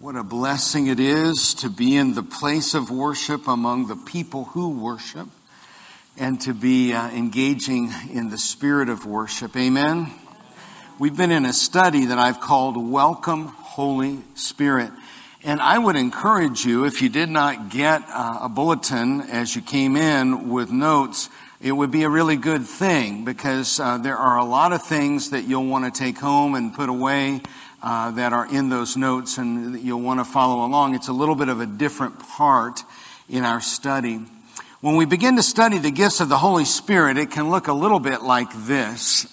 What a blessing it is to be in the place of worship among the people who worship and to be uh, engaging in the spirit of worship. Amen. We've been in a study that I've called Welcome Holy Spirit. And I would encourage you, if you did not get uh, a bulletin as you came in with notes, it would be a really good thing because uh, there are a lot of things that you'll want to take home and put away uh, that are in those notes and you'll want to follow along. It's a little bit of a different part in our study. When we begin to study the gifts of the Holy Spirit, it can look a little bit like this.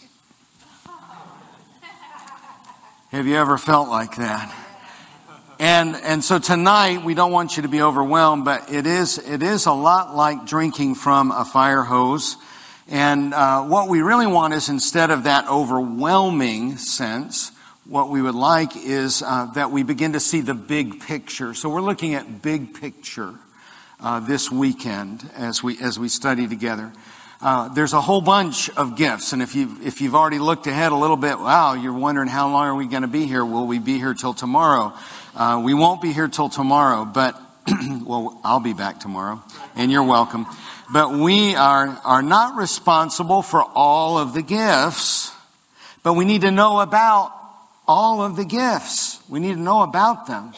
Have you ever felt like that? And, and so tonight, we don't want you to be overwhelmed, but it is, it is a lot like drinking from a fire hose. And uh, what we really want is instead of that overwhelming sense, what we would like is uh, that we begin to see the big picture. So we're looking at big picture uh, this weekend as we as we study together. Uh, there's a whole bunch of gifts, and if you if you've already looked ahead a little bit, wow, you're wondering how long are we going to be here? Will we be here till tomorrow? Uh, we won't be here till tomorrow, but well, I'll be back tomorrow, and you're welcome. But we are are not responsible for all of the gifts, but we need to know about all of the gifts. We need to know about them.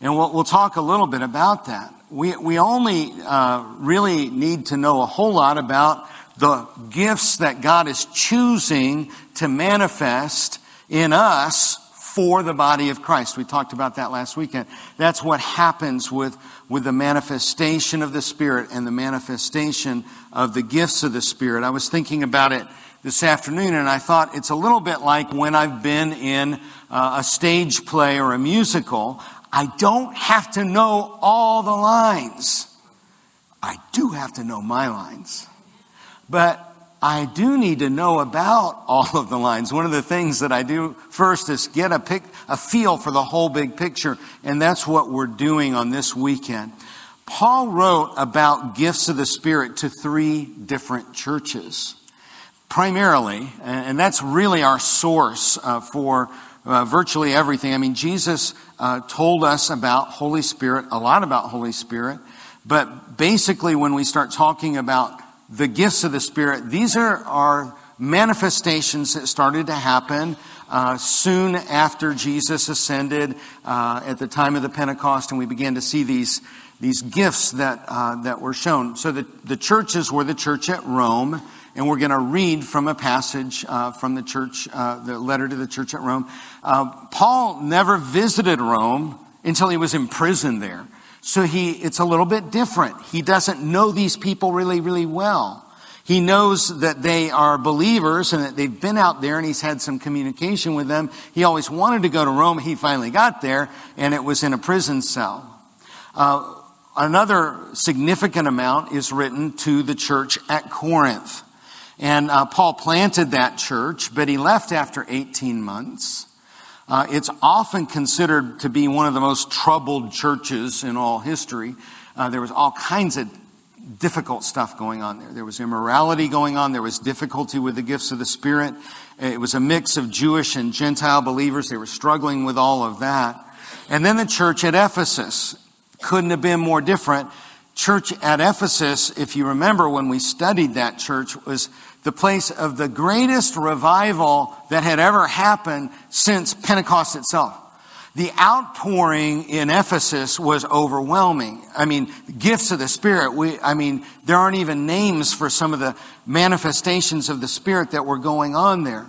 And we'll, we'll talk a little bit about that. We, we only uh, really need to know a whole lot about the gifts that God is choosing to manifest in us for the body of Christ. We talked about that last weekend. That's what happens with, with the manifestation of the Spirit and the manifestation of the gifts of the Spirit. I was thinking about it this afternoon, and I thought it's a little bit like when I've been in uh, a stage play or a musical. I don't have to know all the lines. I do have to know my lines. But I do need to know about all of the lines. One of the things that I do first is get a, pic, a feel for the whole big picture, and that's what we're doing on this weekend. Paul wrote about gifts of the Spirit to three different churches primarily, and that's really our source uh, for uh, virtually everything. I mean, Jesus uh, told us about Holy Spirit, a lot about Holy Spirit, but basically, when we start talking about the gifts of the Spirit, these are our manifestations that started to happen uh, soon after Jesus ascended uh, at the time of the Pentecost, and we began to see these these gifts that uh, that were shown. So the the churches were the church at Rome and we're going to read from a passage uh, from the church, uh, the letter to the church at Rome. Uh, Paul never visited Rome until he was imprisoned there. So he, it's a little bit different. He doesn't know these people really, really well. He knows that they are believers and that they've been out there and he's had some communication with them. He always wanted to go to Rome. He finally got there and it was in a prison cell. Uh, another significant amount is written to the church at Corinth. And uh, Paul planted that church, but he left after 18 months. Uh, it's often considered to be one of the most troubled churches in all history. Uh, there was all kinds of difficult stuff going on there. There was immorality going on. There was difficulty with the gifts of the Spirit. It was a mix of Jewish and Gentile believers. They were struggling with all of that. And then the church at Ephesus couldn't have been more different. Church at Ephesus, if you remember when we studied that church, was the place of the greatest revival that had ever happened since Pentecost itself. The outpouring in Ephesus was overwhelming. I mean, gifts of the Spirit. We, I mean, there aren't even names for some of the manifestations of the Spirit that were going on there.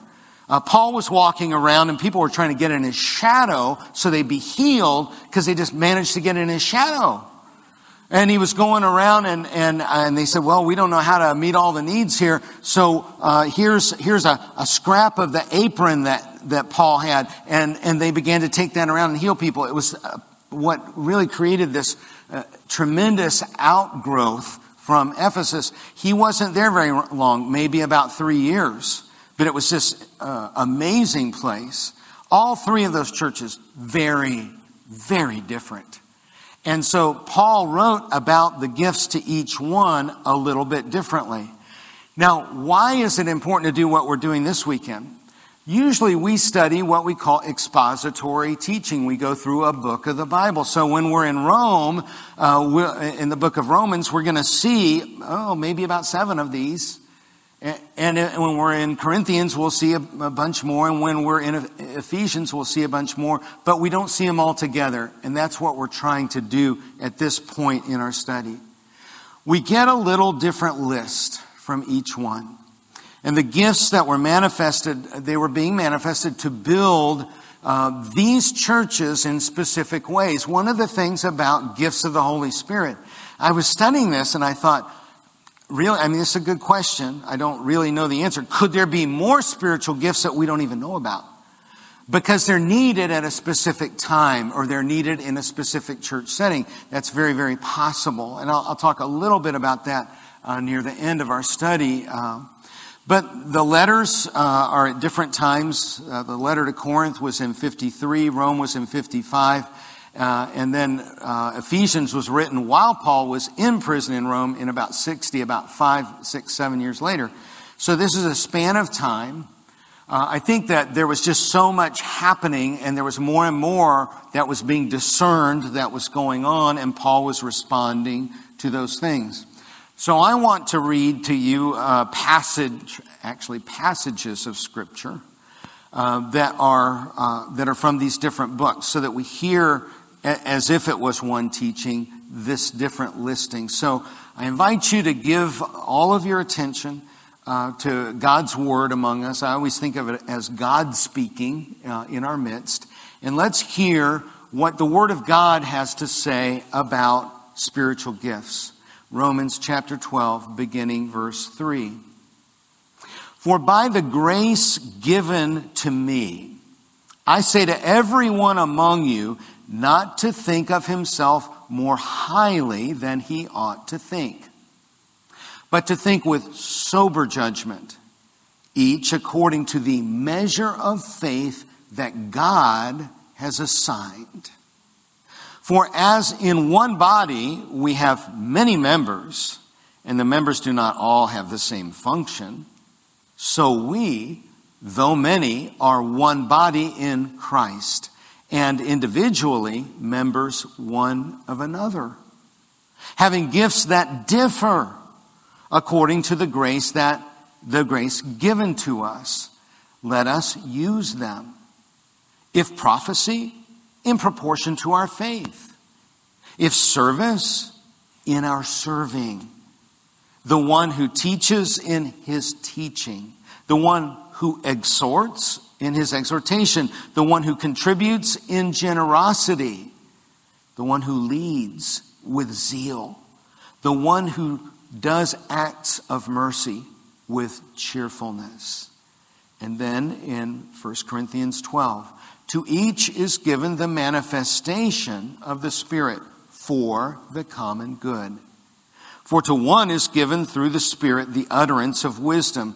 Uh, Paul was walking around and people were trying to get in his shadow so they'd be healed because they just managed to get in his shadow. And he was going around and, and, and they said, well, we don't know how to meet all the needs here. So, uh, here's, here's a, a scrap of the apron that, that Paul had. And, and they began to take that around and heal people. It was uh, what really created this uh, tremendous outgrowth from Ephesus. He wasn't there very long, maybe about three years. But it was this uh, amazing place. All three of those churches, very, very different. And so Paul wrote about the gifts to each one a little bit differently. Now, why is it important to do what we're doing this weekend? Usually we study what we call expository teaching. We go through a book of the Bible. So when we're in Rome, uh, in the book of Romans, we're going to see, oh, maybe about seven of these. And when we're in Corinthians, we'll see a, bunch more. And when we're in Ephesians, we'll see a bunch more. But we don't see them all together. And that's what we're trying to do at this point in our study. We get a little different list from each one. And the gifts that were manifested, they were being manifested to build uh, these churches in specific ways. One of the things about gifts of the Holy Spirit, I was studying this and I thought, really, I mean, it's a good question. I don't really know the answer. Could there be more spiritual gifts that we don't even know about? Because they're needed at a specific time or they're needed in a specific church setting. That's very, very possible. And I'll, I'll talk a little bit about that uh, near the end of our study. Uh, but the letters uh, are at different times. Uh, the letter to Corinth was in 53, Rome was in 55, uh, and then uh, Ephesians was written while Paul was in prison in Rome in about 60, about five, six, seven years later. So this is a span of time. Uh, I think that there was just so much happening, and there was more and more that was being discerned that was going on, and Paul was responding to those things. So I want to read to you a passage, actually passages of Scripture uh, that are uh, that are from these different books, so that we hear as if it was one teaching this different listing. So I invite you to give all of your attention uh, to God's word among us. I always think of it as God speaking uh, in our midst, and let's hear what the Word of God has to say about spiritual gifts. Romans chapter 12, beginning verse 3. For by the grace given to me, I say to everyone among you not to think of himself more highly than he ought to think, but to think with sober judgment, each according to the measure of faith that God has assigned. For as in one body we have many members, and the members do not all have the same function, so we, though many, are one body in Christ, and individually members one of another, having gifts that differ according to the grace that the grace given to us. Let us use them. If prophecy, in proportion to our faith. If service, in our serving. The one who teaches in his teaching. The one who exhorts in his exhortation. The one who contributes in generosity. The one who leads with zeal. The one who does acts of mercy with cheerfulness. And then in 1 Corinthians 12, to each is given the manifestation of the Spirit for the common good. For to one is given through the Spirit the utterance of wisdom,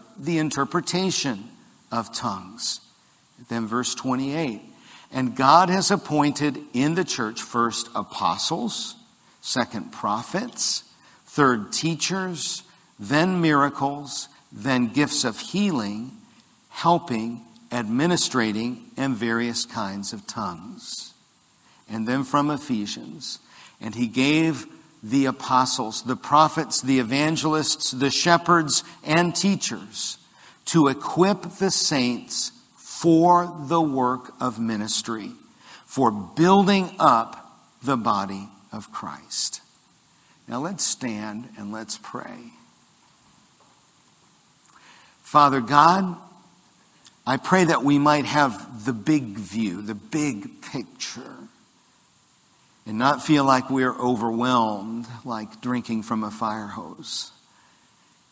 the interpretation of tongues. Then, verse 28 And God has appointed in the church first apostles, second prophets, third teachers, then miracles, then gifts of healing, helping, administrating, and various kinds of tongues. And then from Ephesians, and he gave the apostles, the prophets, the evangelists, the shepherds, and teachers to equip the saints for the work of ministry, for building up the body of Christ. Now let's stand and let's pray. Father God, I pray that we might have the big view, the big picture, and not feel like we're overwhelmed like drinking from a fire hose.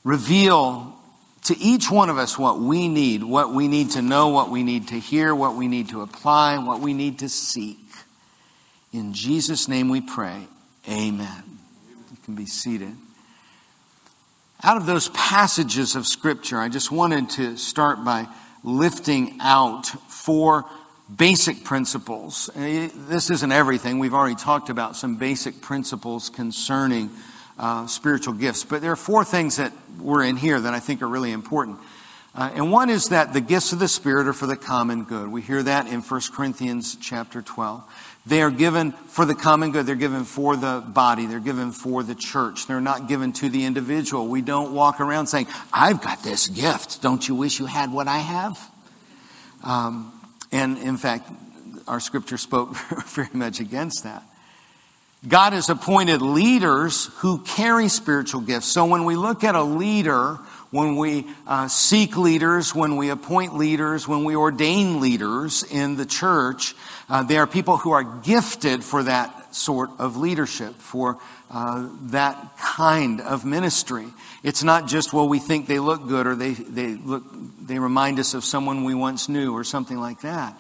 Reveal to each one of us what we need, what we need to know, what we need to hear, what we need to apply, what we need to seek. In Jesus' name we pray. Amen. You can be seated. Out of those passages of Scripture, I just wanted to start by lifting out four basic principles. This isn't everything. We've already talked about some basic principles concerning uh, spiritual gifts, but there are four things that were in here that I think are really important. Uh, and one is that the gifts of the Spirit are for the common good. We hear that in 1 Corinthians chapter 12. They are given for the common good. They're given for the body. They're given for the church. They're not given to the individual. We don't walk around saying, I've got this gift. Don't you wish you had what I have? Um, and in fact, our scripture spoke very much against that. God has appointed leaders who carry spiritual gifts. So when we look at a leader, when we uh, seek leaders, when we appoint leaders, when we ordain leaders in the church, uh, they are people who are gifted for that sort of leadership, for uh, that kind of ministry. It's not just, well, we think they look good or they, they look, they remind us of someone we once knew or something like that.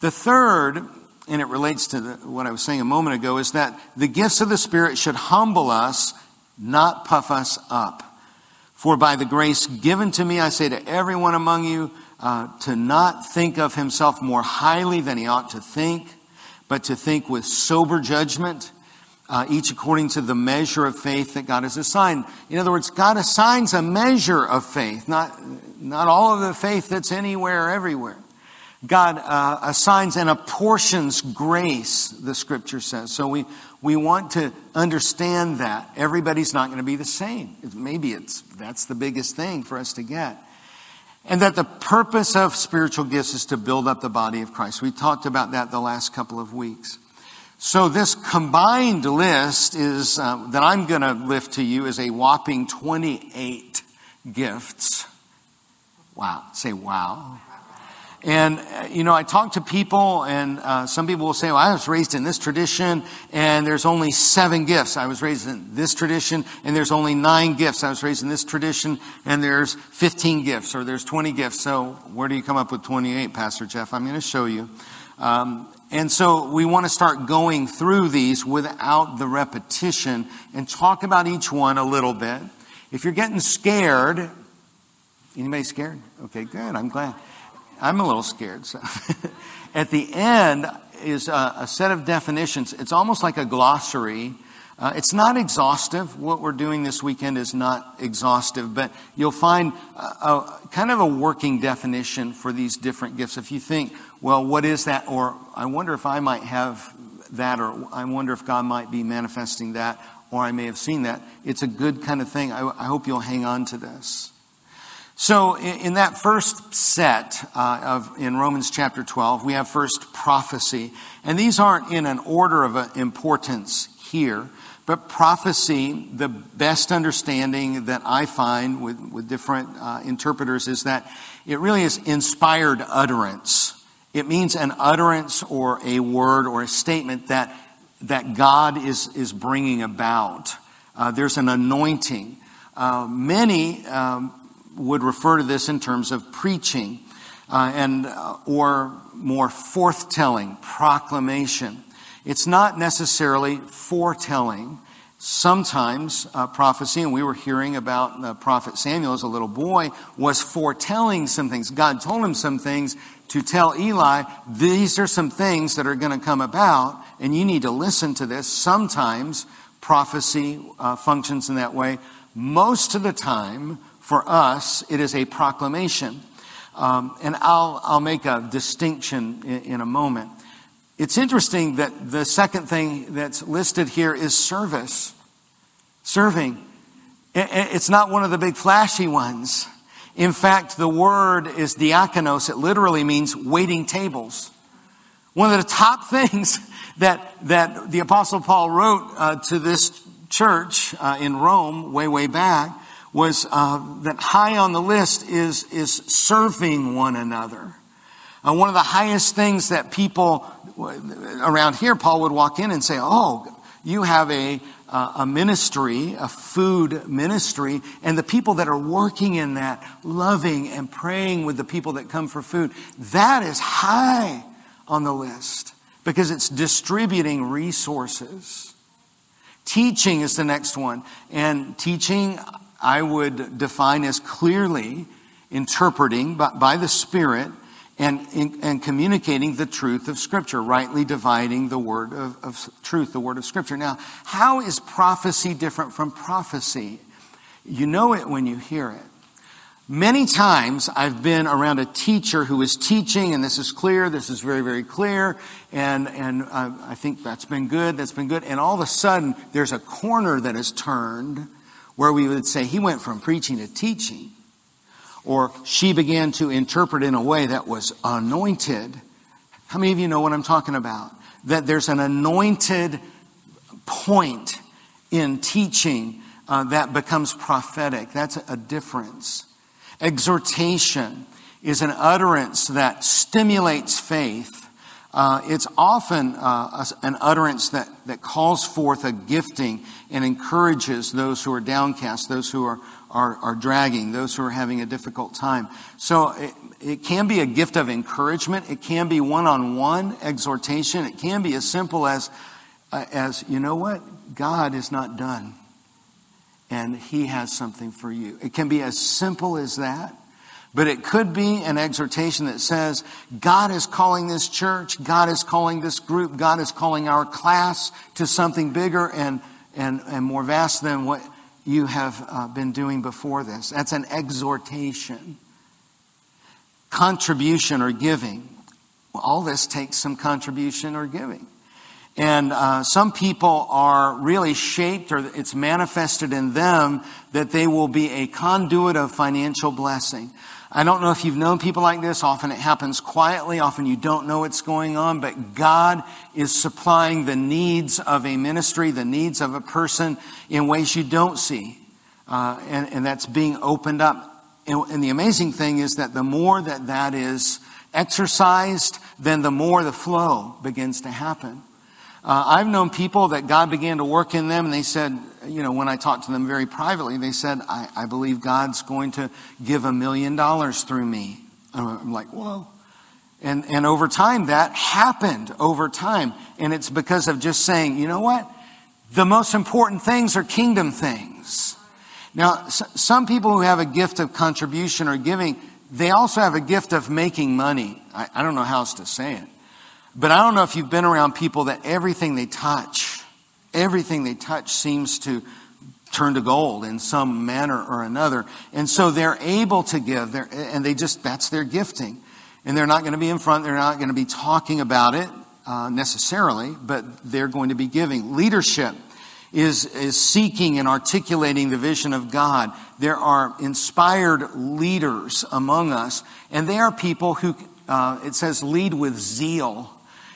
The third and it relates to the, what I was saying a moment ago, is that the gifts of the Spirit should humble us, not puff us up. For by the grace given to me, I say to everyone among you, uh, to not think of himself more highly than he ought to think, but to think with sober judgment, uh, each according to the measure of faith that God has assigned. In other words, God assigns a measure of faith, not, not all of the faith that's anywhere, everywhere. God uh, assigns and apportions grace, the scripture says. So we, we want to understand that. Everybody's not going to be the same. Maybe it's, that's the biggest thing for us to get. And that the purpose of spiritual gifts is to build up the body of Christ. We talked about that the last couple of weeks. So this combined list is, uh, that I'm going to lift to you is a whopping 28 gifts. Wow. Say wow. And, you know, I talk to people, and uh, some people will say, well, I was raised in this tradition, and there's only seven gifts. I was raised in this tradition, and there's only nine gifts. I was raised in this tradition, and there's 15 gifts, or there's 20 gifts. So where do you come up with 28, Pastor Jeff? I'm going to show you. Um, and so we want to start going through these without the repetition and talk about each one a little bit. If you're getting scared, anybody scared? Okay, good. I'm glad. I'm a little scared. So. At the end is a, a, set of definitions. It's almost like a glossary. Uh, it's not exhaustive. What we're doing this weekend is not exhaustive, but you'll find a, a, kind of a working definition for these different gifts. If you think, well, what is that? Or I wonder if I might have that, or I wonder if God might be manifesting that, or I may have seen that. It's a good kind of thing. I, I hope you'll hang on to this. So, in, that first set uh, of in Romans chapter 12, we have first prophecy. And these aren't in an order of uh, importance here, but prophecy, the best understanding that I find with, with different uh, interpreters is that it really is inspired utterance. It means an utterance or a word or a statement that, that God is, is bringing about. Uh, there's an anointing. Uh, many um, would refer to this in terms of preaching uh, and uh, or more forthtelling proclamation. It's not necessarily foretelling. Sometimes uh, prophecy and we were hearing about the prophet samuel as a little boy was foretelling some things. God told him some things to tell eli these are some things that are going to come about and you need to listen to this. Sometimes prophecy uh, functions in that way. Most of the time for us, it is a proclamation. Um, and I'll, I'll make a distinction in, in a moment. It's interesting that the second thing that's listed here is service. Serving. It's not one of the big flashy ones. In fact, the word is diakonos. It literally means waiting tables. One of the top things that, that the apostle Paul wrote uh, to this church uh, in Rome way, way back was uh, that high on the list is, is serving one another. Uh, one of the highest things that people around here, Paul would walk in and say, Oh, you have a, uh, uh, a ministry, a food ministry, and the people that are working in that, loving and praying with the people that come for food, that is high on the list because it's distributing resources. Teaching is the next one. And teaching, I would define as clearly interpreting by, by the Spirit and, and communicating the truth of Scripture, rightly dividing the word of, of truth, the word of Scripture. Now, how is prophecy different from prophecy? You know it when you hear it. Many times I've been around a teacher who is teaching, and this is clear, this is very, very clear, and, and I think that's been good, that's been good. And all of a sudden, there's a corner that is turned where we would say he went from preaching to teaching or she began to interpret in a way that was anointed. How many of you know what I'm talking about? That there's an anointed point in teaching uh, that becomes prophetic. That's a difference. Exhortation is an utterance that stimulates faith. Uh, it's often uh, an utterance that, that calls forth a gifting and encourages those who are downcast, those who are are, are dragging, those who are having a difficult time. So it, it can be a gift of encouragement. It can be one on one exhortation. It can be as simple as, uh, as, you know what? God is not done. And He has something for you. It can be as simple as that. But it could be an exhortation that says, God is calling this church, God is calling this group, God is calling our class to something bigger and, and, and more vast than what you have uh, been doing before this. That's an exhortation. Contribution or giving. Well, all this takes some contribution or giving. And uh, some people are really shaped, or it's manifested in them that they will be a conduit of financial blessing. I don't know if you've known people like this. Often it happens quietly. Often you don't know what's going on, but God is supplying the needs of a ministry, the needs of a person in ways you don't see. Uh, and, and, that's being opened up. And, and the amazing thing is that the more that that is exercised, then the more the flow begins to happen. Uh, I've known people that God began to work in them, and they said, you know, when I talked to them very privately, they said, I, I believe God's going to give a million dollars through me. I'm like, whoa. And, and over time, that happened over time. And it's because of just saying, you know what? The most important things are kingdom things. Now, some people who have a gift of contribution or giving, they also have a gift of making money. I, I don't know how else to say it. But I don't know if you've been around people that everything they touch, everything they touch seems to turn to gold in some manner or another. And so they're able to give, they're, and they just, that's their gifting. And they're not going to be in front, they're not going to be talking about it uh, necessarily, but they're going to be giving. Leadership is, is seeking and articulating the vision of God. There are inspired leaders among us, and they are people who, uh, it says, lead with zeal.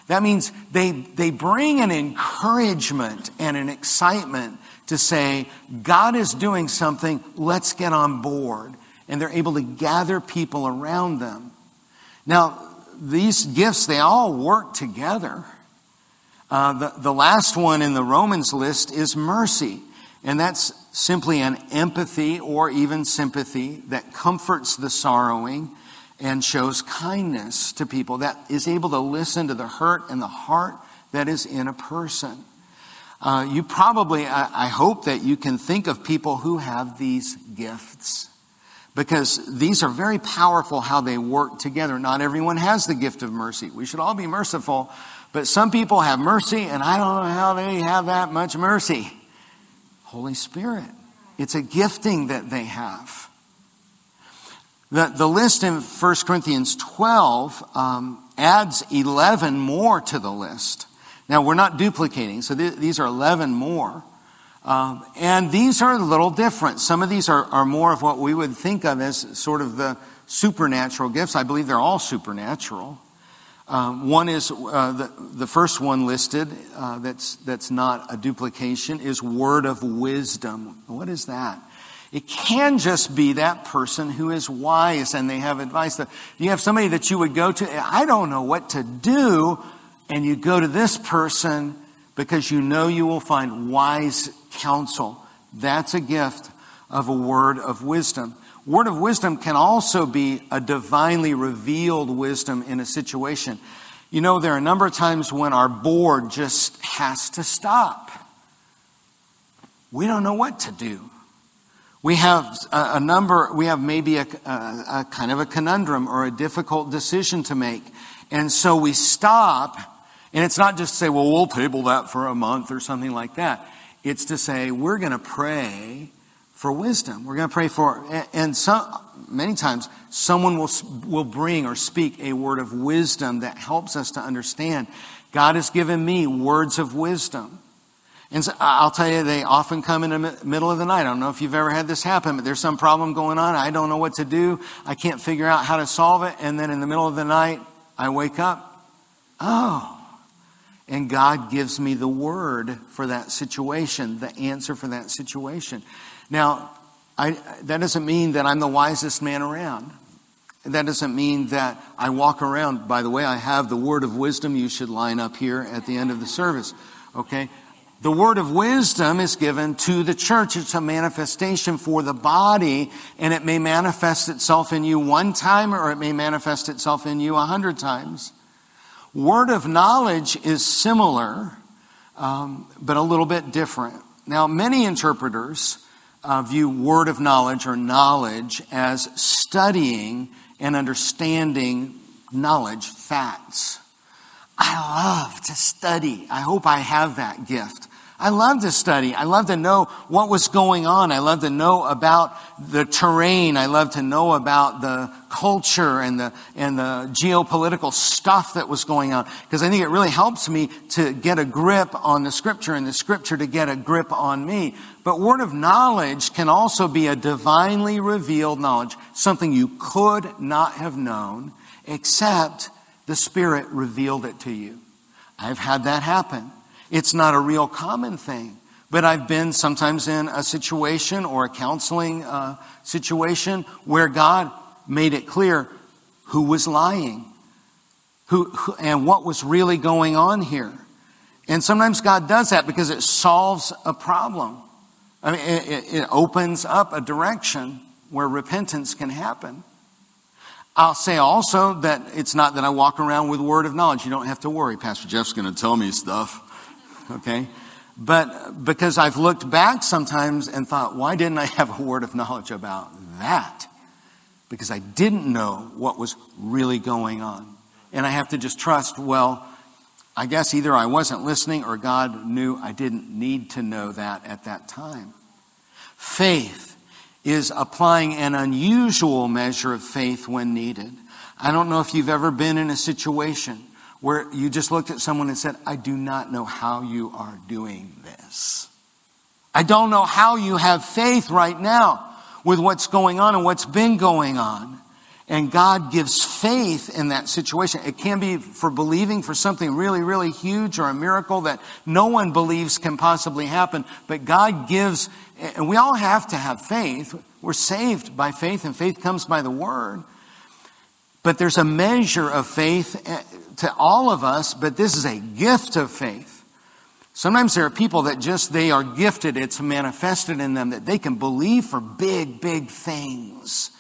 That means they, they bring an encouragement and an excitement to say, God is doing something, let's get on board. And they're able to gather people around them. Now, these gifts, they all work together. Uh, the, the last one in the Romans list is mercy. And that's simply an empathy or even sympathy that comforts the sorrowing and shows kindness to people, that is able to listen to the hurt and the heart that is in a person. Uh, you probably, I, I hope that you can think of people who have these gifts because these are very powerful how they work together. Not everyone has the gift of mercy. We should all be merciful, but some people have mercy, and I don't know how they have that much mercy. Holy Spirit. It's a gifting that they have. The, the list in 1 Corinthians 12 um, adds 11 more to the list. Now, we're not duplicating, so th- these are 11 more. Um, and these are a little different. Some of these are, are more of what we would think of as sort of the supernatural gifts. I believe they're all supernatural. Um, one is uh, the, the first one listed uh, that's, that's not a duplication is word of wisdom. What is that? It can just be that person who is wise and they have advice. You have somebody that you would go to, I don't know what to do, and you go to this person because you know you will find wise counsel. That's a gift of a word of wisdom. Word of wisdom can also be a divinely revealed wisdom in a situation. You know, there are a number of times when our board just has to stop. We don't know what to do. We have a, a number, we have maybe a, a, a kind of a conundrum or a difficult decision to make. And so we stop, and it's not just to say, well, we'll table that for a month or something like that. It's to say, we're going to pray for wisdom. We're going to pray for, and some, many times, someone will, will bring or speak a word of wisdom that helps us to understand. God has given me words of wisdom. And so I'll tell you, they often come in the middle of the night. I don't know if you've ever had this happen, but there's some problem going on. I don't know what to do. I can't figure out how to solve it. And then in the middle of the night, I wake up. Oh. And God gives me the word for that situation, the answer for that situation. Now, I, that doesn't mean that I'm the wisest man around. That doesn't mean that I walk around. By the way, I have the word of wisdom. You should line up here at the end of the service. Okay? The word of wisdom is given to the church. It's a manifestation for the body, and it may manifest itself in you one time or it may manifest itself in you a hundred times. Word of knowledge is similar, um, but a little bit different. Now, many interpreters uh, view word of knowledge or knowledge as studying and understanding knowledge, facts. I love to study. I hope I have that gift. I love to study. I love to know what was going on. I love to know about the terrain. I love to know about the culture and the, and the geopolitical stuff that was going on. Because I think it really helps me to get a grip on the scripture and the scripture to get a grip on me. But word of knowledge can also be a divinely revealed knowledge, something you could not have known except the Spirit revealed it to you. I've had that happen. It's not a real common thing. But I've been sometimes in a situation or a counseling uh, situation where God made it clear who was lying who, who, and what was really going on here. And sometimes God does that because it solves a problem. I mean, it, it opens up a direction where repentance can happen. I'll say also that it's not that I walk around with word of knowledge. You don't have to worry. Pastor Jeff's going to tell me stuff okay? But because I've looked back sometimes and thought, why didn't I have a word of knowledge about that? Because I didn't know what was really going on. And I have to just trust, well, I guess either I wasn't listening or God knew I didn't need to know that at that time. Faith is applying an unusual measure of faith when needed. I don't know if you've ever been in a situation where you just looked at someone and said, I do not know how you are doing this. I don't know how you have faith right now with what's going on and what's been going on. And God gives faith in that situation. It can be for believing for something really, really huge or a miracle that no one believes can possibly happen. But God gives, and we all have to have faith. We're saved by faith, and faith comes by the word. But there's a measure of faith eh, to all of us, but this is a gift of faith. Sometimes there are people that just, they are gifted, it's manifested in them that they can believe for big, big things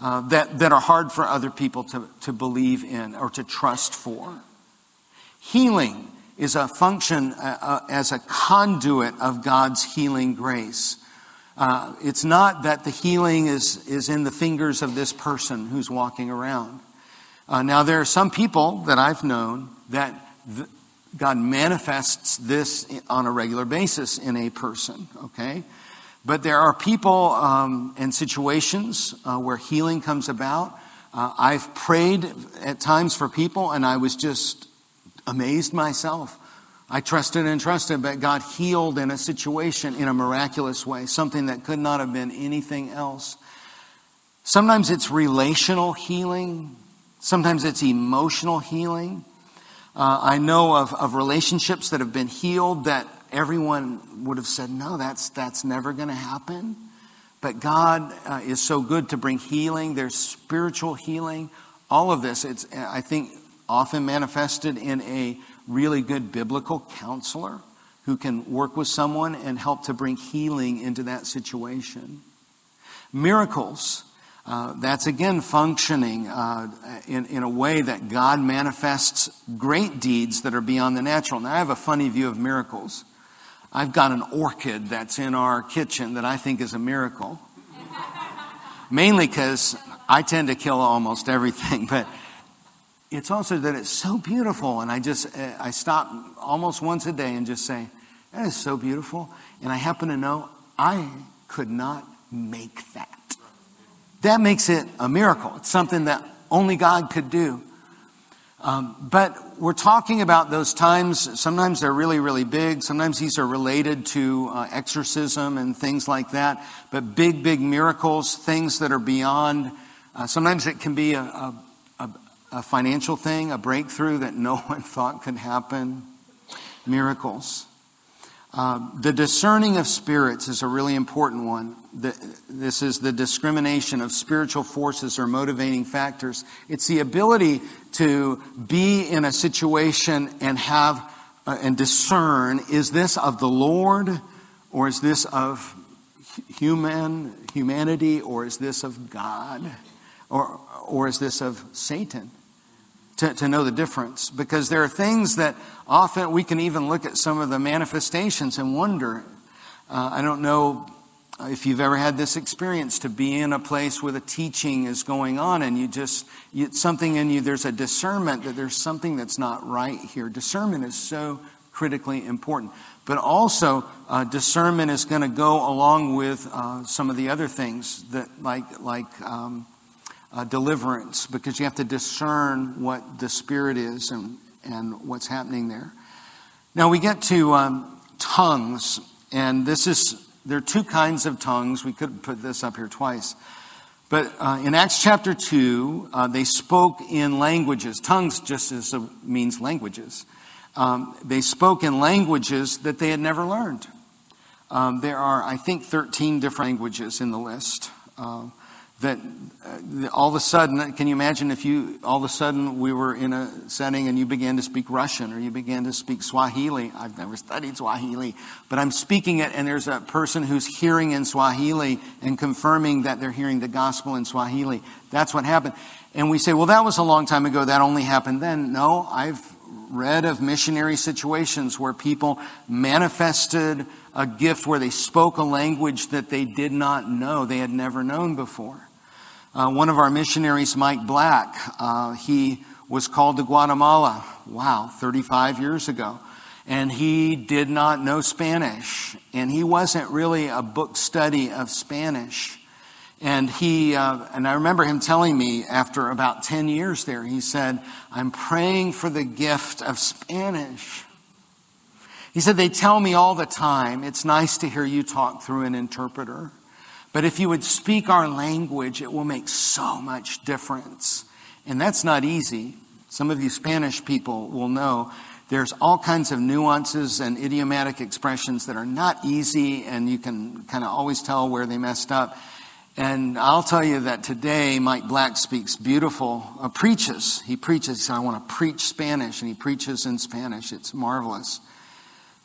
uh, that, that are hard for other people to, to believe in or to trust for. Healing is a function uh, uh, as a conduit of God's healing grace. Uh, it's not that the healing is, is in the fingers of this person who's walking around. Uh, now, there are some people that I've known that th- God manifests this on a regular basis in a person, okay? But there are people um, and situations uh, where healing comes about. Uh, I've prayed at times for people, and I was just amazed myself. I trusted and trusted, but God healed in a situation in a miraculous way, something that could not have been anything else. Sometimes it's relational healing. Sometimes it's emotional healing. Uh, I know of, of relationships that have been healed that everyone would have said, no, that's, that's never going to happen. But God uh, is so good to bring healing. There's spiritual healing. All of this, it's, I think, often manifested in a really good biblical counselor who can work with someone and help to bring healing into that situation. Miracles. Uh, that's again functioning uh, in, in a way that God manifests great deeds that are beyond the natural. Now, I have a funny view of miracles. I've got an orchid that's in our kitchen that I think is a miracle. Mainly because I tend to kill almost everything, but it's also that it's so beautiful. And I just, I stop almost once a day and just say, that is so beautiful. And I happen to know I could not make that. That makes it a miracle. It's something that only God could do. Um, but we're talking about those times. Sometimes they're really, really big. Sometimes these are related to uh, exorcism and things like that. But big, big miracles, things that are beyond. Uh, sometimes it can be a, a, a, a financial thing, a breakthrough that no one thought could happen. Miracles. Um, the discerning of spirits is a really important one. The, this is the discrimination of spiritual forces or motivating factors. It's the ability to be in a situation and have uh, and discern is this of the Lord or is this of human humanity or is this of God or or is this of Satan? To, to know the difference because there are things that often we can even look at some of the manifestations and wonder. Uh, I don't know if you've ever had this experience to be in a place where the teaching is going on and you just, you, something in you, there's a discernment that there's something that's not right here. Discernment is so critically important. But also, uh, discernment is going to go along with uh, some of the other things that, like, like um, uh, deliverance because you have to discern what the Spirit is and, and what's happening there. Now we get to um, tongues, and this is, there are two kinds of tongues. We could put this up here twice. But uh, in Acts chapter 2, uh, they spoke in languages. Tongues just a, means languages. Um, they spoke in languages that they had never learned. Um, there are, I think, 13 different languages in the list. That uh, all of a sudden, can you imagine if you, all of a sudden, we were in a setting and you began to speak Russian or you began to speak Swahili? I've never studied Swahili, but I'm speaking it and there's a person who's hearing in Swahili and confirming that they're hearing the gospel in Swahili. That's what happened. And we say, well, that was a long time ago. That only happened then. No, I've read of missionary situations where people manifested a gift where they spoke a language that they did not know, they had never known before. Uh, one of our missionaries, Mike Black, uh, he was called to Guatemala, wow, 35 years ago. And he did not know Spanish. And he wasn't really a book study of Spanish. And he, uh, and I remember him telling me after about 10 years there, he said, I'm praying for the gift of Spanish. He said, they tell me all the time, it's nice to hear you talk through an interpreter. But if you would speak our language, it will make so much difference. And that's not easy. Some of you Spanish people will know there's all kinds of nuances and idiomatic expressions that are not easy, and you can kind of always tell where they messed up. And I'll tell you that today Mike Black speaks beautiful, uh, preaches. He preaches. I want to preach Spanish, and he preaches in Spanish. It's marvelous.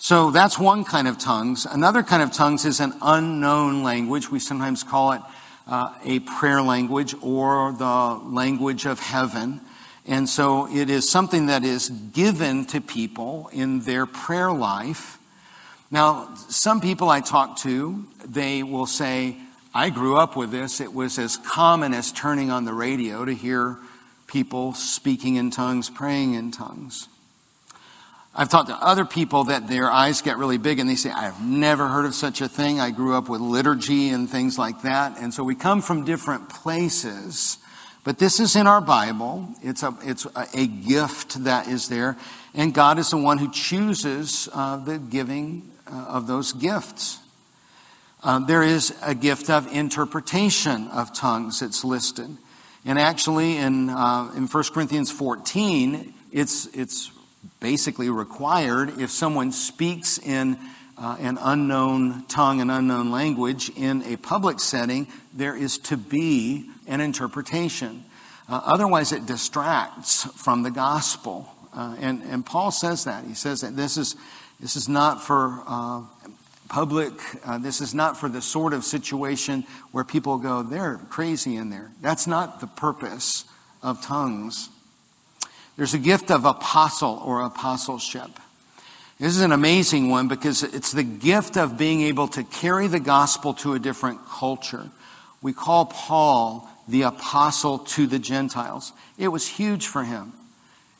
So that's one kind of tongues. Another kind of tongues is an unknown language. We sometimes call it uh, a prayer language or the language of heaven. And so it is something that is given to people in their prayer life. Now, some people I talk to, they will say, I grew up with this. It was as common as turning on the radio to hear people speaking in tongues, praying in tongues. I've talked to other people that their eyes get really big and they say, I've never heard of such a thing. I grew up with liturgy and things like that. And so we come from different places. But this is in our Bible. It's a, it's a gift that is there. And God is the one who chooses uh, the giving uh, of those gifts. Uh, there is a gift of interpretation of tongues. It's listed. And actually in, uh, in 1 Corinthians 14, it's, it's basically required if someone speaks in uh, an unknown tongue, an unknown language in a public setting, there is to be an interpretation. Uh, otherwise, it distracts from the gospel. Uh, and, and Paul says that. He says that this is, This is not for uh, public. Uh, this is not for the sort of situation where people go, they're crazy in there. That's not the purpose of tongues. There's a gift of apostle or apostleship. This is an amazing one because it's the gift of being able to carry the gospel to a different culture. We call Paul the apostle to the Gentiles. It was huge for him.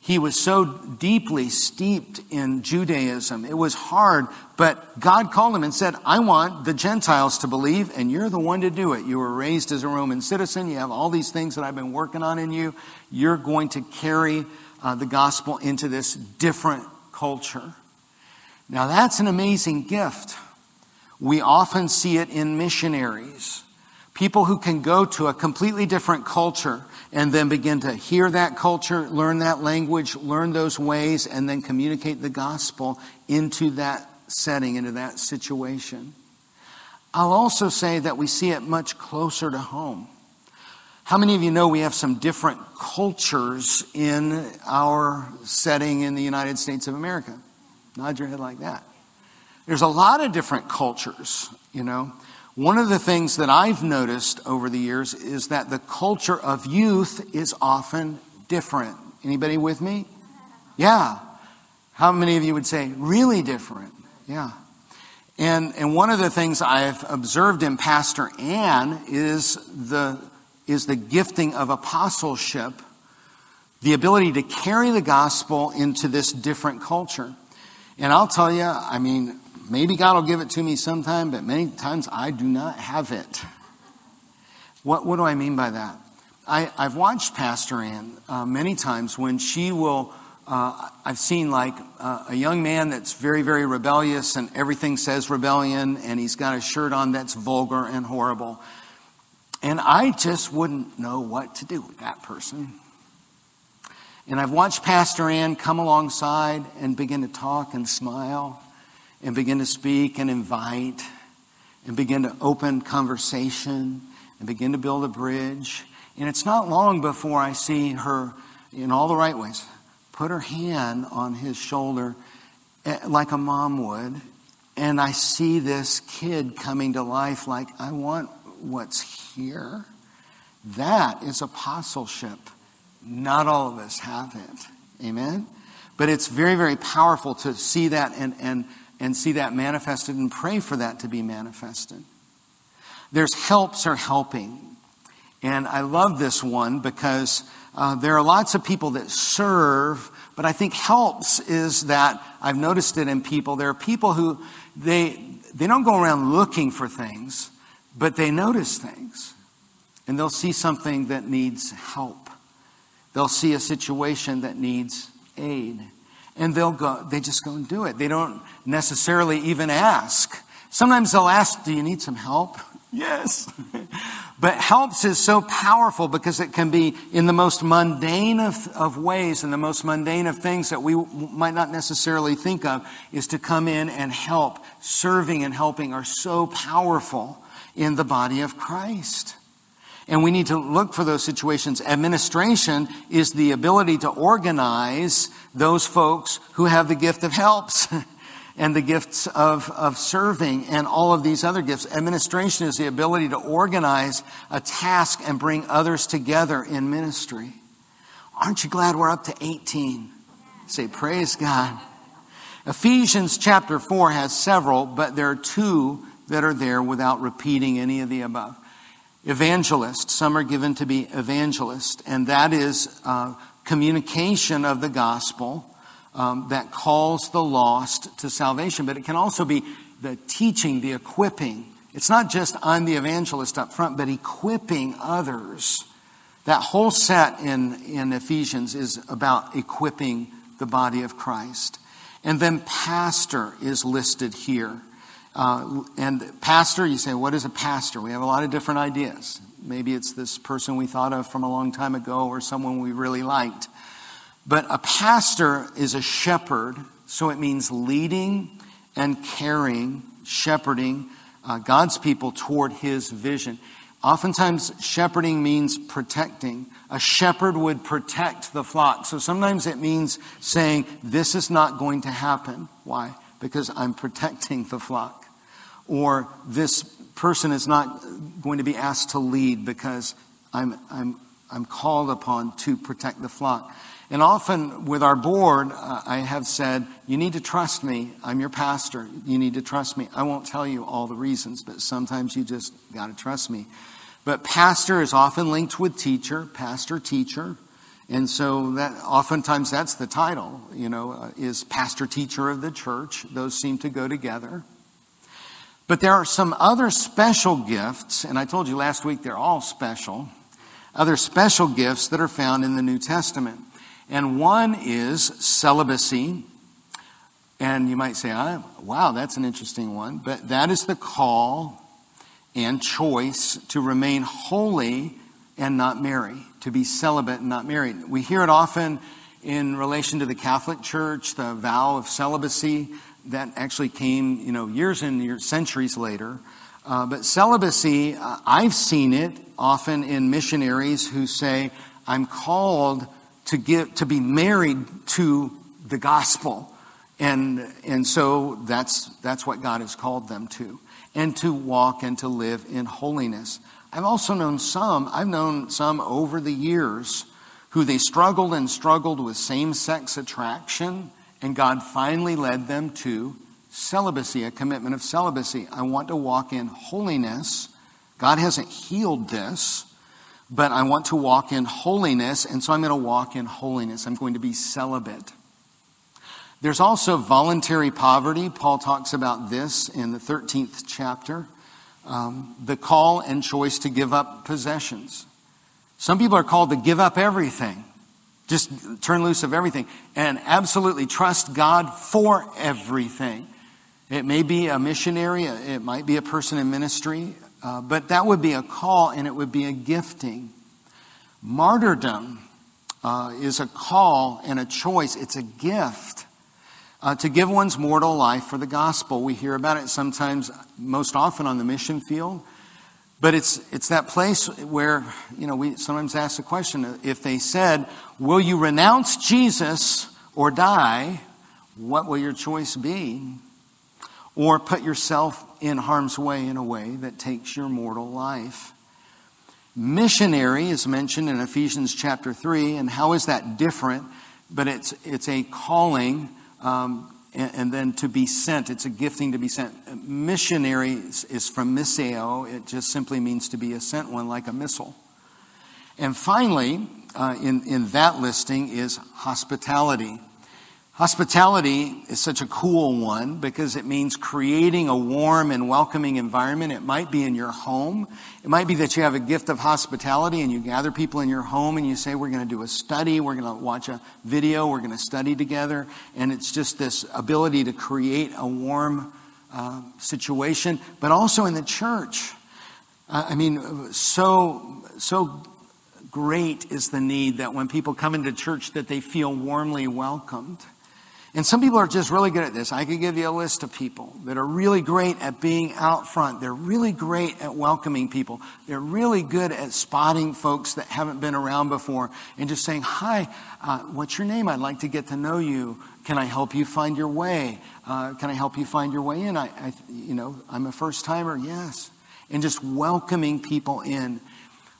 He was so deeply steeped in Judaism. It was hard, but God called him and said, I want the Gentiles to believe, and you're the one to do it. You were raised as a Roman citizen. You have all these things that I've been working on in you. You're going to carry uh, the gospel into this different culture. Now, that's an amazing gift. We often see it in missionaries. People who can go to a completely different culture and then begin to hear that culture, learn that language, learn those ways, and then communicate the gospel into that setting, into that situation. I'll also say that we see it much closer to home. How many of you know we have some different cultures in our setting in the United States of America? Nod your head like that. There's a lot of different cultures, you know. One of the things that I've noticed over the years is that the culture of youth is often different. Anybody with me? Yeah. How many of you would say really different? Yeah. And, and one of the things I've observed in Pastor Ann is the, is the gifting of apostleship, the ability to carry the gospel into this different culture. And I'll tell you, I mean, Maybe God will give it to me sometime, but many times I do not have it. What, what do I mean by that? I, have watched Pastor Ann uh, many times when she will. Uh, I've seen like uh, a young man that's very, very rebellious and everything says rebellion, and he's got a shirt on that's vulgar and horrible. And I just wouldn't know what to do with that person. And I've watched Pastor Ann come alongside and begin to talk and smile and begin to speak and invite and begin to open conversation and begin to build a bridge. And it's not long before I see her in all the right ways put her hand on his shoulder eh, like a mom would. And I see this kid coming to life like, I want what's here. That is apostleship. Not all of us have it. Amen? But it's very, very powerful to see that and, and and see that manifested and pray for that to be manifested. There's helps or helping. And I love this one because uh, there are lots of people that serve, but I think helps is that I've noticed it in people. There are people who they, they don't go around looking for things, but they notice things. And they'll see something that needs help. They'll see a situation that needs aid and they'll go, they just go and do it. They don't necessarily even ask. Sometimes they'll ask, Do you need some help? Yes. but helps is so powerful because it can be in the most mundane of, of ways and the most mundane of things that we might not necessarily think of is to come in and help. Serving and helping are so powerful in the body of Christ. And we need to look for those situations. Administration is the ability to organize those folks who have the gift of helps and the gifts of, of serving and all of these other gifts. Administration is the ability to organize a task and bring others together in ministry. Aren't you glad we're up to 18? Say, praise God. Ephesians chapter 4 has several, but there are two that are there without repeating any of the above evangelists. Some are given to be evangelists, and that is uh, communication of the gospel um, that calls the lost to salvation. But it can also be the teaching, the equipping. It's not just I'm the evangelist up front, but equipping others. That whole set in, in Ephesians is about equipping the body of Christ. And then pastor is listed here. Uh, and pastor, you say, what is a pastor? We have a lot of different ideas. Maybe it's this person we thought of from a long time ago or someone we really liked. But a pastor is a shepherd, so it means leading and caring, shepherding uh, God's people toward his vision. Oftentimes, shepherding means protecting. A shepherd would protect the flock. So sometimes it means saying, This is not going to happen. Why? Because I'm protecting the flock. Or this person is not going to be asked to lead because I'm, I'm, I'm called upon to protect the flock. And often with our board, uh, I have said, you need to trust me. I'm your pastor. You need to trust me. I won't tell you all the reasons, but sometimes you just got to trust me. But pastor is often linked with teacher, pastor, teacher. And so that oftentimes that's the title, you know, uh, is pastor teacher of the church. Those seem to go together. But there are some other special gifts, and I told you last week they're all special, other special gifts that are found in the New Testament. And one is celibacy. And you might say, oh, wow, that's an interesting one. But that is the call and choice to remain holy and not marry, to be celibate and not married. We hear it often in relation to the Catholic Church, the vow of celibacy that actually came, you know, years and years, centuries later. Uh, but celibacy, uh, I've seen it often in missionaries who say, I'm called to get to be married to the gospel. And, and so that's, that's what God has called them to. And to walk and to live in holiness. I've also known some, I've known some over the years who they struggled and struggled with same sex attraction, and God finally led them to celibacy, a commitment of celibacy. I want to walk in holiness. God hasn't healed this, but I want to walk in holiness, and so I'm going to walk in holiness. I'm going to be celibate. There's also voluntary poverty. Paul talks about this in the 13th chapter um, the call and choice to give up possessions. Some people are called to give up everything, just turn loose of everything, and absolutely trust God for everything. It may be a missionary, it might be a person in ministry, uh, but that would be a call and it would be a gifting. Martyrdom uh, is a call and a choice, it's a gift uh, to give one's mortal life for the gospel. We hear about it sometimes, most often on the mission field. But it's, it's that place where, you know, we sometimes ask the question if they said, Will you renounce Jesus or die? What will your choice be? Or put yourself in harm's way in a way that takes your mortal life. Missionary is mentioned in Ephesians chapter 3, and how is that different? But it's, it's a calling um, and, and, then to be sent. It's a gifting to be sent. Missionary is from missio. It just simply means to be a sent one, like a missile. And finally, uh, in, in that listing is hospitality. Hospitality is such a cool one because it means creating a warm and welcoming environment. It might be in your home. It might be that you have a gift of hospitality and you gather people in your home and you say, We're going to do a study, we're going to watch a video, we're going to study together. And it's just this ability to create a warm uh, situation, but also in the church. Uh, I mean, so, so great is the need that when people come into church that they feel warmly welcomed. And some people are just really good at this. I could give you a list of people that are really great at being out front. They're really great at welcoming people. They're really good at spotting folks that haven't been around before and just saying, Hi, uh, what's your name? I'd like to get to know you. Can I help you find your way? Uh, can I help you find your way in? I, I, you know, I'm a first timer. Yes. And just welcoming people in.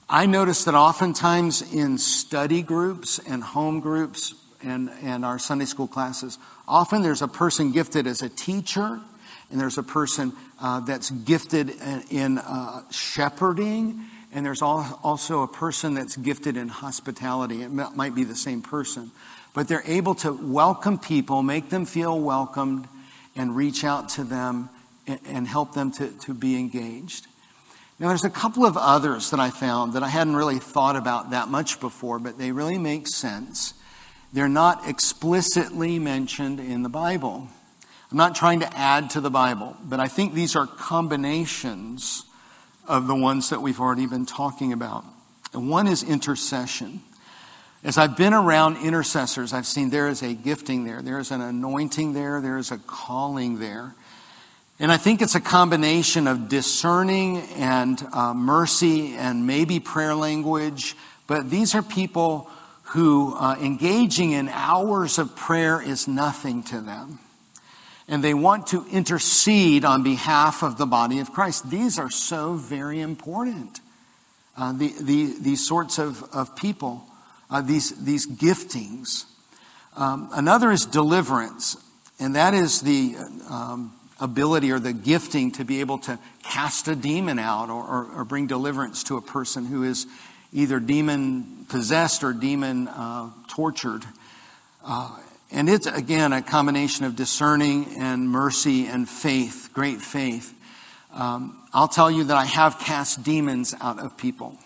I notice that oftentimes in study groups and home groups, and, and our Sunday school classes. Often there's a person gifted as a teacher, and there's a person uh, that's gifted in, uh, shepherding, and there's also a person that's gifted in hospitality. It might be the same person, but they're able to welcome people, make them feel welcomed, and reach out to them and, and help them to, to be engaged. Now, there's a couple of others that I found that I hadn't really thought about that much before, but they really make sense. They're not explicitly mentioned in the Bible. I'm not trying to add to the Bible, but I think these are combinations of the ones that we've already been talking about. And one is intercession. As I've been around intercessors, I've seen there is a gifting there, there is an anointing there, there is a calling there. And I think it's a combination of discerning and uh, mercy and maybe prayer language, but these are people who uh, engaging in hours of prayer is nothing to them. and they want to intercede on behalf of the body of Christ. These are so very important. Uh, the, the, these sorts of, of people, uh, these, these giftings. Um, another is deliverance, and that is the um, ability or the gifting to be able to cast a demon out or, or, or bring deliverance to a person who is either demon possessed or demon uh, tortured. Uh, and it's, again, a combination of discerning and mercy and faith, great faith. Um, I'll tell you that I have cast demons out of people.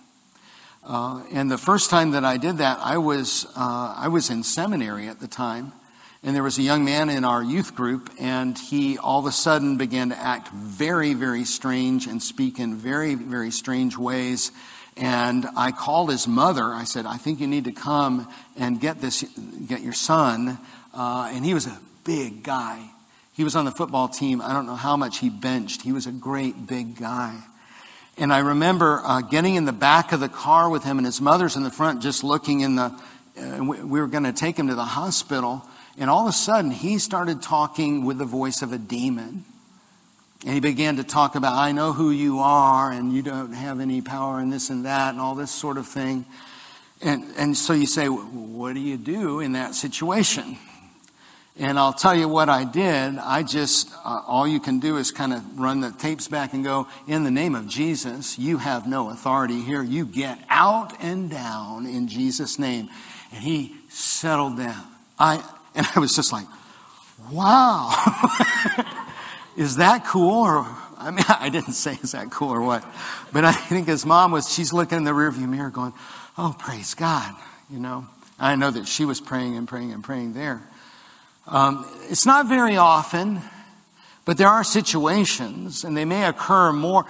Uh, and the first time that I did that, I was, uh, I was in seminary at the time. And there was a young man in our youth group, and he all of a sudden began to act very, very strange and speak in very, very strange ways. And I called his mother. I said, I think you need to come and get this, get your son. Uh, and he was a big guy. He was on the football team. I don't know how much he benched. He was a great big guy. And I remember uh, getting in the back of the car with him, and his mother's in the front, just looking in the. Uh, we, we were going to take him to the hospital, and all of a sudden he started talking with the voice of a demon. And he began to talk about, I know who you are, and you don't have any power, and this and that, and all this sort of thing. And, and so you say, what do you do in that situation? And I'll tell you what I did. I just, uh, all you can do is kind of run the tapes back and go, in the name of Jesus, you have no authority here. You get out and down in Jesus' name. And he settled down. I, and I was just like, wow. is that cool? Or, I mean, I didn't say, is that cool or what? But I think his mom was, she's looking in the rearview mirror going, oh, praise God, you know. I know that she was praying and praying and praying there. Um, it's not very often, but there are situations, and they may occur more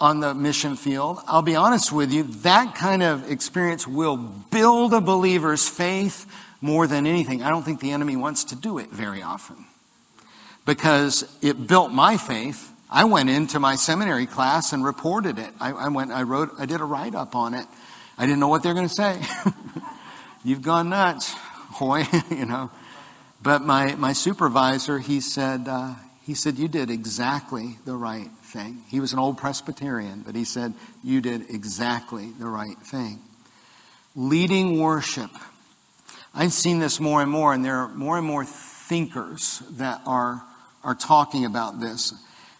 on the mission field. I'll be honest with you, that kind of experience will build a believer's faith more than anything. I don't think the enemy wants to do it very often because it built my faith. I went into my seminary class and reported it. I, I went, I wrote, I did a write up on it. I didn't know what they're going to say. You've gone nuts, hoy, you know. But my, my supervisor, he said, uh, he said, you did exactly the right thing. He was an old Presbyterian, but he said, you did exactly the right thing. Leading worship. I've seen this more and more, and there are more and more thinkers that are, are talking about this.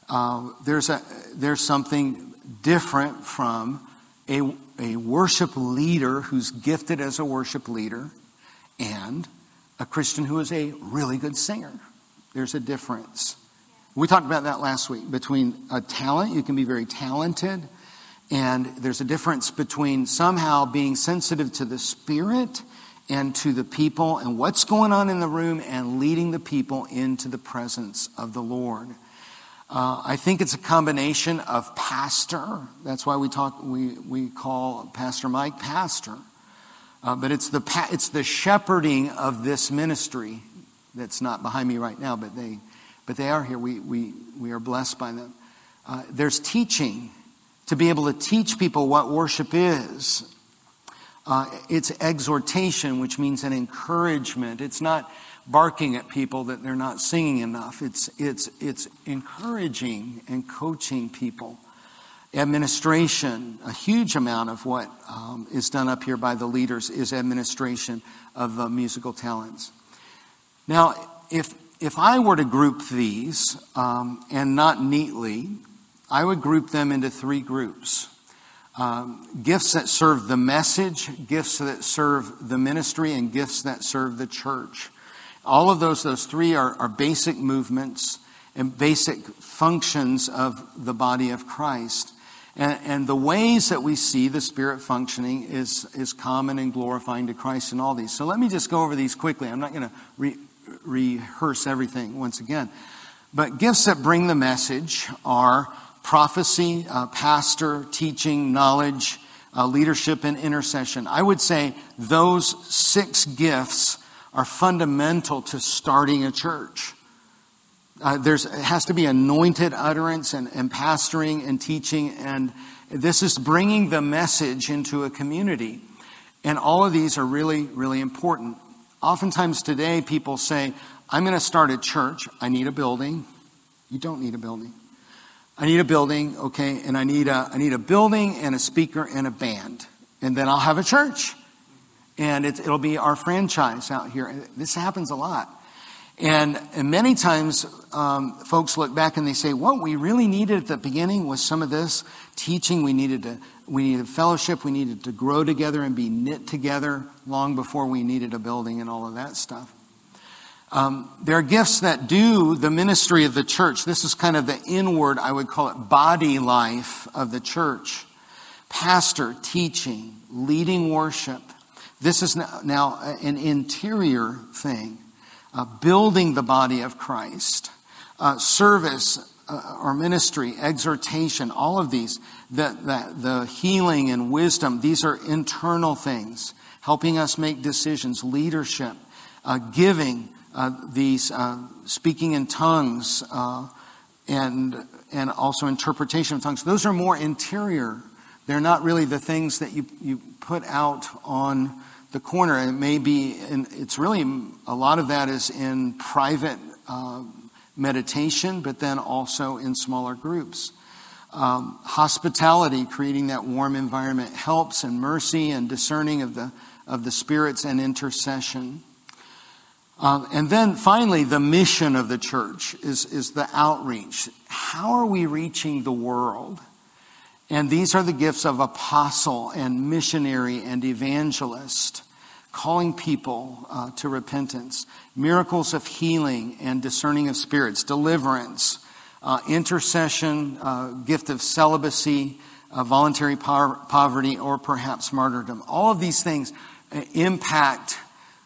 Uh, there's, a, there's something different from a, a worship leader who's gifted as a worship leader and a Christian who is a really good singer. There's a difference. We talked about that last week between a talent, you can be very talented, and there's a difference between somehow being sensitive to the Spirit and to the people and what's going on in the room and leading the people into the presence of the Lord. Uh, I think it's a combination of pastor. That's why we talk. We we call Pastor Mike pastor. Uh, but it's the, it's the shepherding of this ministry that's not behind me right now, but they, but they are here. We, we, we are blessed by them. Uh, there's teaching to be able to teach people what worship is. Uh, it's exhortation, which means an encouragement. It's not barking at people that they're not singing enough. It's, it's, it's encouraging and coaching people administration, a huge amount of what um, is done up here by the leaders is administration of the musical talents. Now, if, if I were to group these, um, and not neatly, I would group them into three groups. Um, gifts that serve the message, gifts that serve the ministry, and gifts that serve the church. All of those, those three are, are basic movements and basic functions of the body of Christ. And, and, the ways that we see the Spirit functioning is, is common and glorifying to Christ in all these. So let me just go over these quickly. I'm not going to re- rehearse everything once again. But gifts that bring the message are prophecy, uh, pastor, teaching, knowledge, uh, leadership, and intercession. I would say those six gifts are fundamental to starting a church. Uh, there's, it has to be anointed utterance and, and pastoring and teaching, and this is bringing the message into a community. And all of these are really, really important. Oftentimes today, people say, I'm going to start a church. I need a building. You don't need a building. I need a building, okay, and I need a, I need a building and a speaker and a band. And then I'll have a church. And it, it'll be our franchise out here. This happens a lot. And, and many times, um, folks look back and they say, what we really needed at the beginning was some of this teaching. We needed to, we needed fellowship. We needed to grow together and be knit together long before we needed a building and all of that stuff. Um, there are gifts that do the ministry of the church. This is kind of the inward, I would call it body life of the church. Pastor, teaching, leading worship. This is now an interior thing uh, building the body of Christ, uh, service uh, or ministry, exhortation, all of these, the, the, the healing and wisdom, these are internal things, helping us make decisions, leadership, uh, giving, these uh, speaking in tongues, and, and also interpretation of tongues. Those are more interior. They're not really the things that you, you put out on the corner. It may be, and it's really, a lot of that is in private uh, meditation, but then also in smaller groups. Um, hospitality, creating that warm environment, helps and mercy and discerning of the, of the spirits and intercession. Uh, and then finally, the mission of the church is, is the outreach. How are we reaching the world? And these are the gifts of apostle and missionary and evangelist, calling people uh, to repentance, miracles of healing and discerning of spirits, deliverance, uh, intercession, uh, gift of celibacy, uh, voluntary po- poverty, or perhaps martyrdom. All of these things uh, impact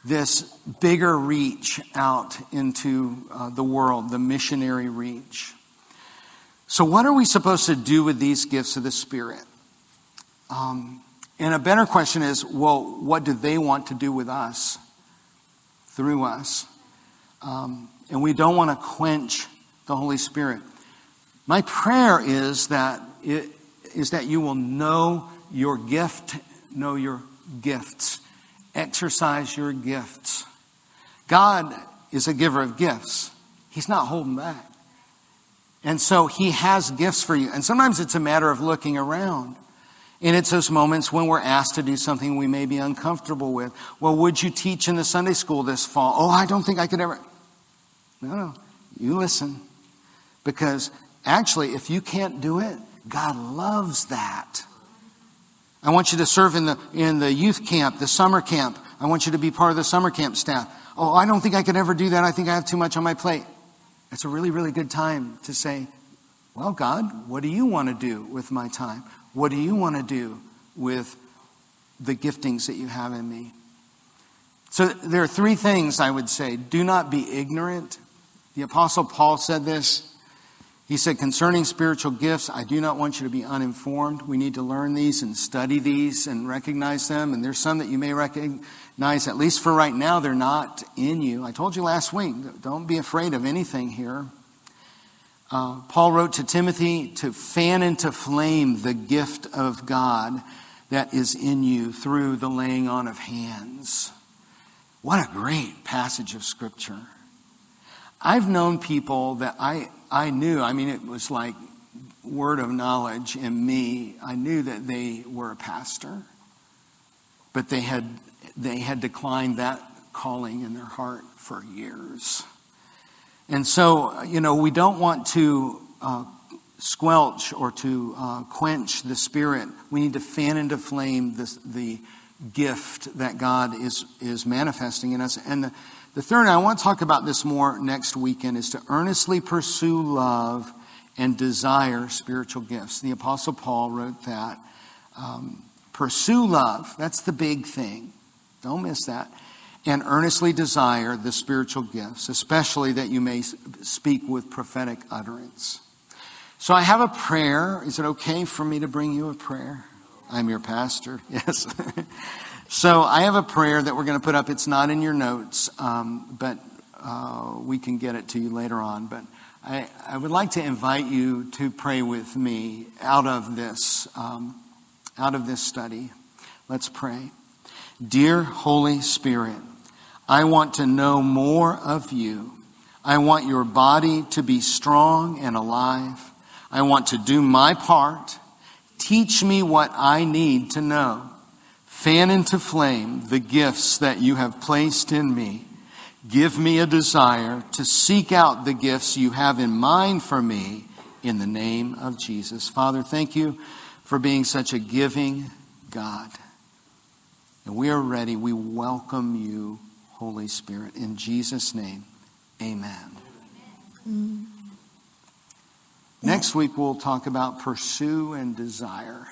this bigger reach out into uh, the world, the missionary reach. So, what are we supposed to do with these gifts of the Spirit? Um, and a better question is well, what do they want to do with us, through us? Um, and we don't want to quench the Holy Spirit. My prayer is that it, is that you will know your gift, know your gifts, exercise your gifts. God is a giver of gifts. He's not holding back. And so he has gifts for you. And sometimes it's a matter of looking around. And it's those moments when we're asked to do something we may be uncomfortable with. Well, would you teach in the Sunday school this fall? Oh, I don't think I could ever. No, no. You listen. Because actually, if you can't do it, God loves that. I want you to serve in the, in the youth camp, the summer camp. I want you to be part of the summer camp staff. Oh, I don't think I could ever do that. I think I have too much on my plate. It's a really, really good time to say, Well, God, what do you want to do with my time? What do you want to do with the giftings that you have in me? So there are three things I would say. Do not be ignorant. The Apostle Paul said this. He said, concerning spiritual gifts, I do not want you to be uninformed. We need to learn these and study these and recognize them. And there's some that you may recognize, at least for right now, they're not in you. I told you last week, don't be afraid of anything here. Uh, Paul wrote to Timothy to fan into flame the gift of God that is in you through the laying on of hands. What a great passage of Scripture. I've known people that I, I knew, I mean, it was like word of knowledge in me. I knew that they were a pastor, but they had, they had declined that calling in their heart for years. And so, you know, we don't want to uh, squelch or to uh, quench the spirit. We need to fan into flame this, the gift that God is, is manifesting in us. And the, the third, I want to talk about this more next weekend, is to earnestly pursue love and desire spiritual gifts. The Apostle Paul wrote that. Um, pursue love. That's the big thing. Don't miss that. And earnestly desire the spiritual gifts, especially that you may speak with prophetic utterance. So I have a prayer. Is it okay for me to bring you a prayer? I'm your pastor. Yes. So I have a prayer that we're going to put up. It's not in your notes, um, but uh, we can get it to you later on. But I, I, would like to invite you to pray with me out of this, um, out of this study. Let's pray. Dear Holy Spirit, I want to know more of you. I want your body to be strong and alive. I want to do my part. Teach me what I need to know. Fan into flame the gifts that you have placed in me. Give me a desire to seek out the gifts you have in mind for me in the name of Jesus. Father, thank you for being such a giving God. And we are ready. We welcome you, Holy Spirit. In Jesus' name, amen. Next week, we'll talk about pursue and desire.